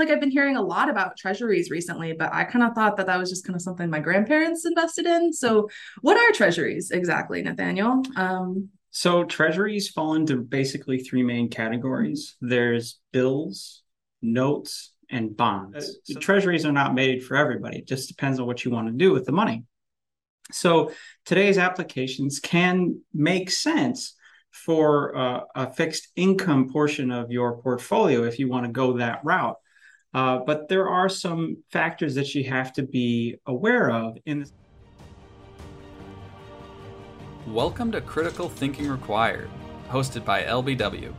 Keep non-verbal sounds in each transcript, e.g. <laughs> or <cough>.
like I've been hearing a lot about treasuries recently, but I kind of thought that that was just kind of something my grandparents invested in. So, what are treasuries exactly, Nathaniel? Um, so, treasuries fall into basically three main categories there's bills, notes, and bonds. Uh, so treasuries are not made for everybody, it just depends on what you want to do with the money. So, today's applications can make sense for uh, a fixed income portion of your portfolio if you want to go that route. Uh, but there are some factors that you have to be aware of in this. Welcome to Critical Thinking Required, hosted by LBW.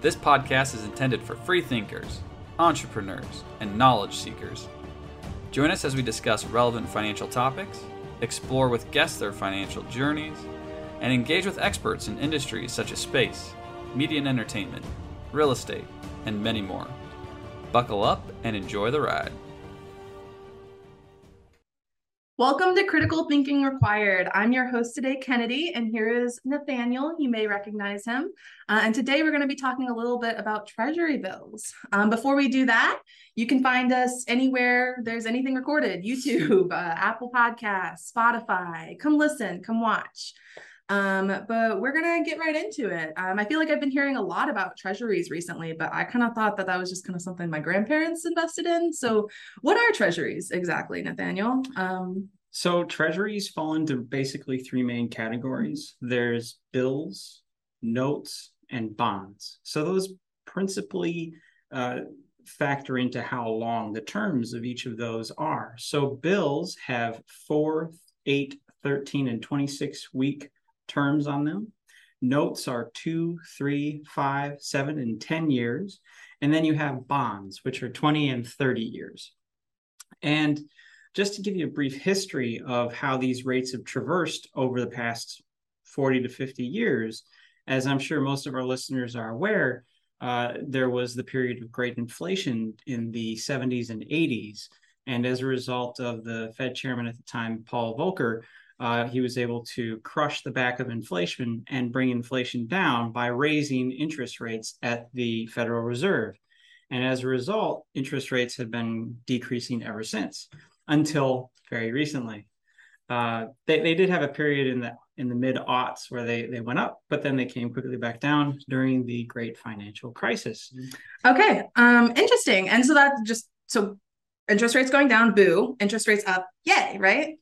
This podcast is intended for free thinkers, entrepreneurs, and knowledge seekers. Join us as we discuss relevant financial topics, explore with guests their financial journeys, and engage with experts in industries such as space, media and entertainment, real estate, and many more. Buckle up and enjoy the ride. Welcome to Critical Thinking Required. I'm your host today, Kennedy, and here is Nathaniel. You may recognize him. Uh, and today we're going to be talking a little bit about treasury bills. Um, before we do that, you can find us anywhere there's anything recorded <laughs> YouTube, uh, Apple Podcasts, Spotify. Come listen, come watch. Um, but we're gonna get right into it. Um, I feel like I've been hearing a lot about treasuries recently, but I kind of thought that that was just kind of something my grandparents invested in. So, what are treasuries exactly, Nathaniel? Um, so treasuries fall into basically three main categories. There's bills, notes, and bonds. So those principally uh, factor into how long the terms of each of those are. So bills have four, eight, 13, and 26 week terms on them. Notes are two, three, five, seven, and 10 years. And then you have bonds, which are 20 and 30 years. And just to give you a brief history of how these rates have traversed over the past 40 to 50 years, as I'm sure most of our listeners are aware, uh, there was the period of great inflation in the 70s and 80s. And as a result of the Fed chairman at the time, Paul Volcker, uh, he was able to crush the back of inflation and bring inflation down by raising interest rates at the Federal Reserve. And as a result, interest rates have been decreasing ever since until very recently. Uh, they, they did have a period in the in the mid aughts where they they went up, but then they came quickly back down during the great financial crisis. Okay, um, interesting. And so that just so interest rates going down, boo. Interest rates up, yay, right?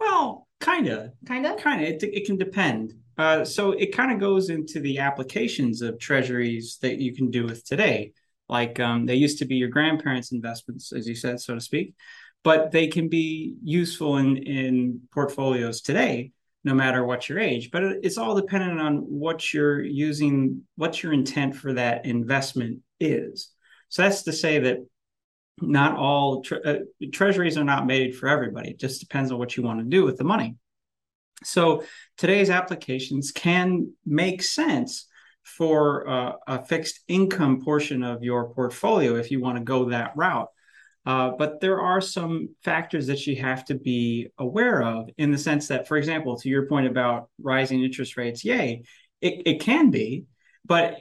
Well, Kind of. Kind of? Kind of. It, it can depend. Uh, so it kind of goes into the applications of treasuries that you can do with today. Like um, they used to be your grandparents' investments, as you said, so to speak, but they can be useful in, in portfolios today, no matter what your age. But it's all dependent on what you're using, what your intent for that investment is. So that's to say that not all tre- uh, treasuries are not made for everybody. It just depends on what you want to do with the money. So today's applications can make sense for uh, a fixed income portion of your portfolio if you want to go that route. Uh, but there are some factors that you have to be aware of in the sense that, for example, to your point about rising interest rates, yay, it, it can be, but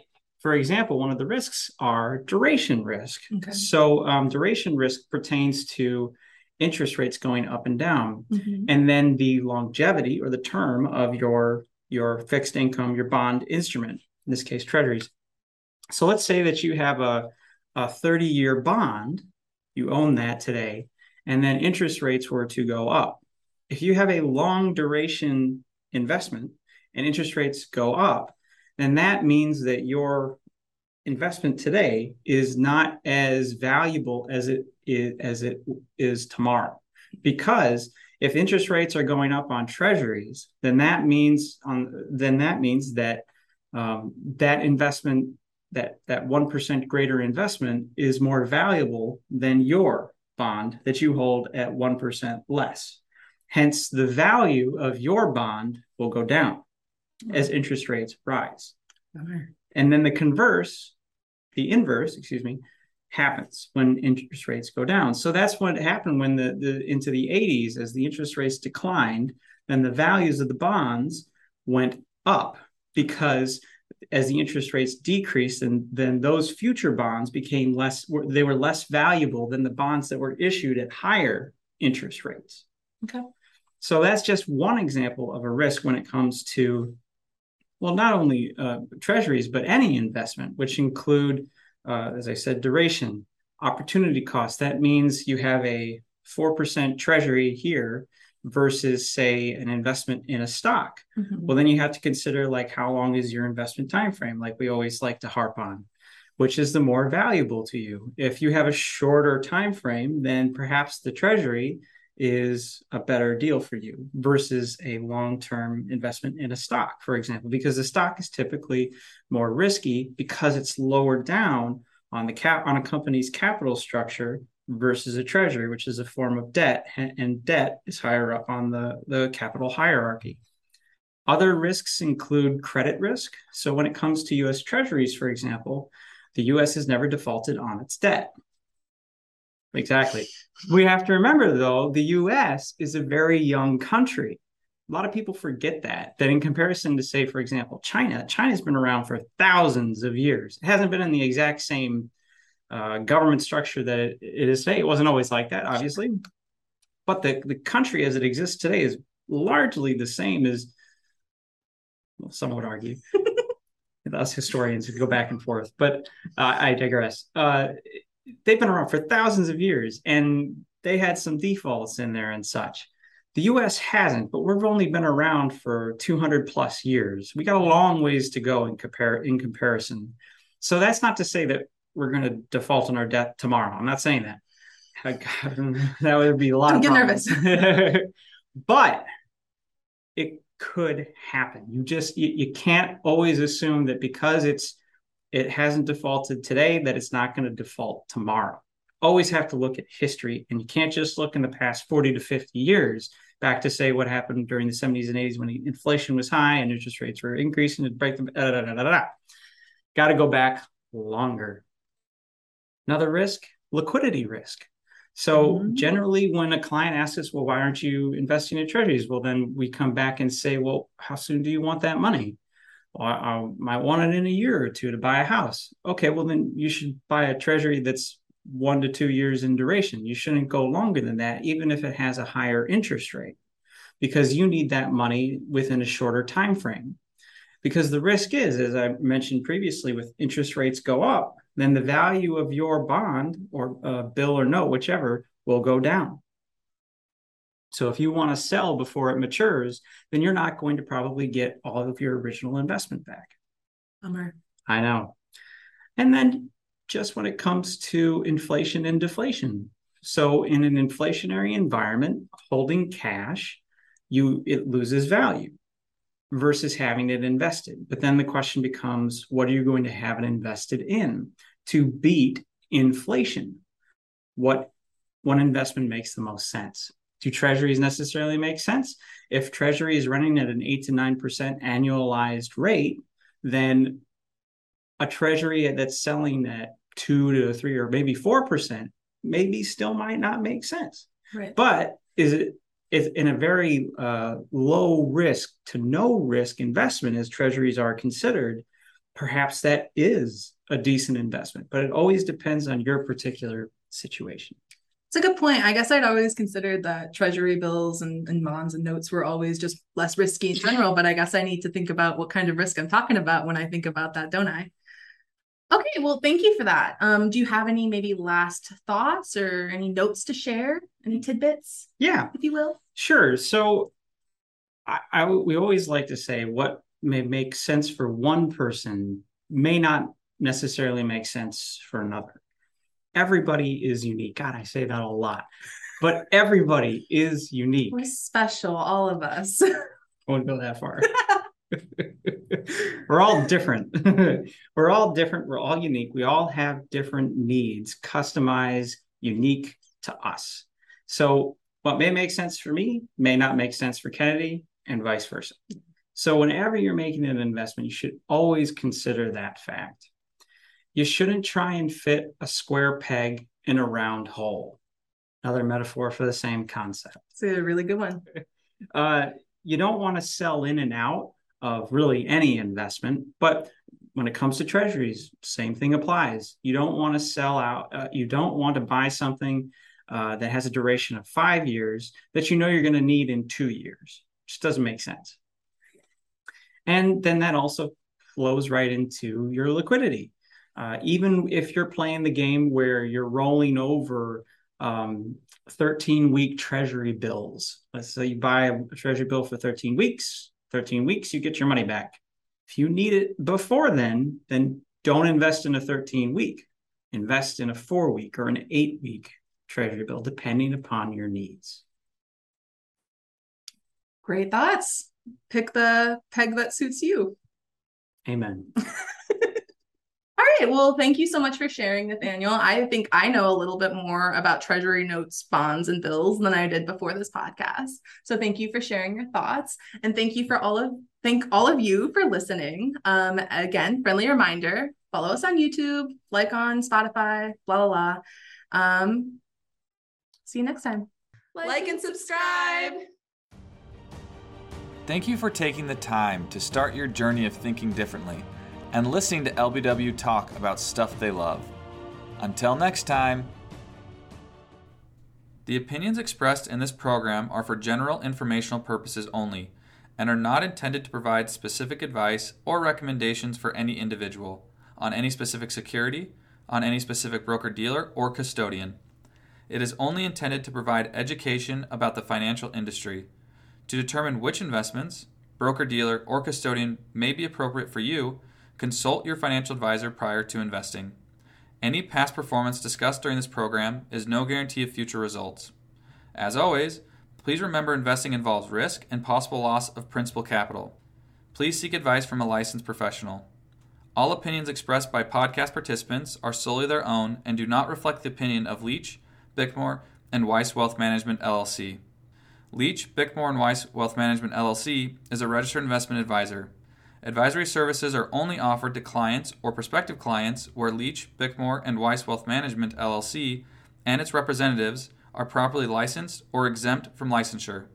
for example, one of the risks are duration risk. Okay. So, um, duration risk pertains to interest rates going up and down, mm-hmm. and then the longevity or the term of your your fixed income, your bond instrument, in this case, treasuries. So, let's say that you have a a 30 year bond, you own that today, and then interest rates were to go up. If you have a long duration investment and interest rates go up, then that means that your investment today is not as valuable as it is as it is tomorrow. Because if interest rates are going up on treasuries then that means on then that means that um, that investment that that 1% greater investment is more valuable than your bond that you hold at 1% less. Hence the value of your bond will go down as interest rates rise. Okay. And then the converse, the inverse, excuse me, happens when interest rates go down. So that's what happened when the, the into the 80s as the interest rates declined, then the values of the bonds went up because as the interest rates decreased, and then those future bonds became less, they were less valuable than the bonds that were issued at higher interest rates. Okay. So that's just one example of a risk when it comes to, well, not only uh, treasuries, but any investment, which include, uh, as I said, duration, opportunity cost. That means you have a 4% treasury here versus say an investment in a stock mm-hmm. well then you have to consider like how long is your investment time frame like we always like to harp on which is the more valuable to you if you have a shorter time frame then perhaps the treasury is a better deal for you versus a long-term investment in a stock for example because the stock is typically more risky because it's lower down on the cap on a company's capital structure versus a treasury, which is a form of debt, and debt is higher up on the, the capital hierarchy. Other risks include credit risk. So, when it comes to US treasuries, for example, the US has never defaulted on its debt. Exactly. We have to remember, though, the US is a very young country. A lot of people forget that, that in comparison to, say, for example, China, China's been around for thousands of years. It hasn't been in the exact same uh, government structure that it, is today. It wasn't always like that, obviously, but the, the country as it exists today is largely the same as, well, some would argue. <laughs> us historians who go back and forth, but uh, I digress. Uh, they've been around for thousands of years and they had some defaults in there and such. The US hasn't, but we've only been around for 200 plus years. We got a long ways to go in compare in comparison. So that's not to say that we're going to default on our debt tomorrow. I'm not saying that. <laughs> that would be a lot. Don't get nervous. <laughs> but it could happen. You just you, you can't always assume that because it's it hasn't defaulted today that it's not going to default tomorrow. Always have to look at history, and you can't just look in the past 40 to 50 years back to say what happened during the 70s and 80s when inflation was high and interest rates were increasing to break them. Got to go back longer. Another risk, liquidity risk. So mm-hmm. generally, when a client asks us, "Well, why aren't you investing in treasuries?" Well, then we come back and say, "Well, how soon do you want that money?" Well, I, I might want it in a year or two to buy a house. Okay, well then you should buy a treasury that's one to two years in duration. You shouldn't go longer than that, even if it has a higher interest rate, because you need that money within a shorter time frame. Because the risk is, as I mentioned previously, with interest rates go up, then the value of your bond or uh, bill or note, whichever, will go down. So if you want to sell before it matures, then you're not going to probably get all of your original investment back. Bummer. I know. And then just when it comes to inflation and deflation. So in an inflationary environment, holding cash, you it loses value versus having it invested. But then the question becomes what are you going to have it invested in to beat inflation? What one investment makes the most sense? Do treasuries necessarily make sense? If treasury is running at an 8 to 9% annualized rate, then a treasury that's selling at 2 to 3 or maybe 4% maybe still might not make sense. Right. But is it is in a very uh, low risk to no risk investment as treasuries are considered, perhaps that is a decent investment, but it always depends on your particular situation. It's a good point. I guess I'd always considered that treasury bills and, and bonds and notes were always just less risky in general, but I guess I need to think about what kind of risk I'm talking about when I think about that, don't I? Okay, well, thank you for that. Um, do you have any maybe last thoughts or any notes to share? Any tidbits? Yeah, if you will. Sure. So, I, I we always like to say what may make sense for one person may not necessarily make sense for another. Everybody is unique. God, I say that a lot, but everybody is unique. We're special, all of us. I won't go that far. we're all different. <laughs> we're all different. We're all unique. We all have different needs, customized, unique to us. So, what may make sense for me may not make sense for Kennedy, and vice versa. So, whenever you're making an investment, you should always consider that fact. You shouldn't try and fit a square peg in a round hole. Another metaphor for the same concept. It's a really good one. <laughs> Uh, you don't want to sell in and out of really any investment, but when it comes to treasuries, same thing applies. You don't want to sell out, uh, you don't want to buy something uh, that has a duration of five years that you know you're going to need in two years. Just doesn't make sense. And then that also flows right into your liquidity. Uh, even if you're playing the game where you're rolling over um, 13 week treasury bills, let's say you buy a treasury bill for 13 weeks, 13 weeks, you get your money back. If you need it before then, then don't invest in a 13 week. Invest in a four week or an eight week treasury bill, depending upon your needs. Great thoughts. Pick the peg that suits you. Amen. <laughs> All right. Well, thank you so much for sharing, Nathaniel. I think I know a little bit more about Treasury notes, bonds, and bills than I did before this podcast. So thank you for sharing your thoughts, and thank you for all of thank all of you for listening. Um, again, friendly reminder: follow us on YouTube, like on Spotify, blah blah blah. Um, see you next time. Like, like and subscribe. Thank you for taking the time to start your journey of thinking differently and listening to LBW talk about stuff they love. Until next time. The opinions expressed in this program are for general informational purposes only and are not intended to provide specific advice or recommendations for any individual on any specific security, on any specific broker dealer, or custodian. It is only intended to provide education about the financial industry. To determine which investments, broker dealer, or custodian may be appropriate for you, Consult your financial advisor prior to investing. Any past performance discussed during this program is no guarantee of future results. As always, please remember investing involves risk and possible loss of principal capital. Please seek advice from a licensed professional. All opinions expressed by podcast participants are solely their own and do not reflect the opinion of Leach, Bickmore, and Weiss Wealth Management LLC. Leach, Bickmore, and Weiss Wealth Management LLC is a registered investment advisor. Advisory services are only offered to clients or prospective clients where Leach, Bickmore, and Weiss Wealth Management LLC and its representatives are properly licensed or exempt from licensure.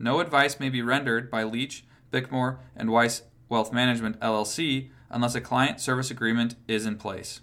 No advice may be rendered by Leach, Bickmore, and Weiss Wealth Management LLC unless a client service agreement is in place.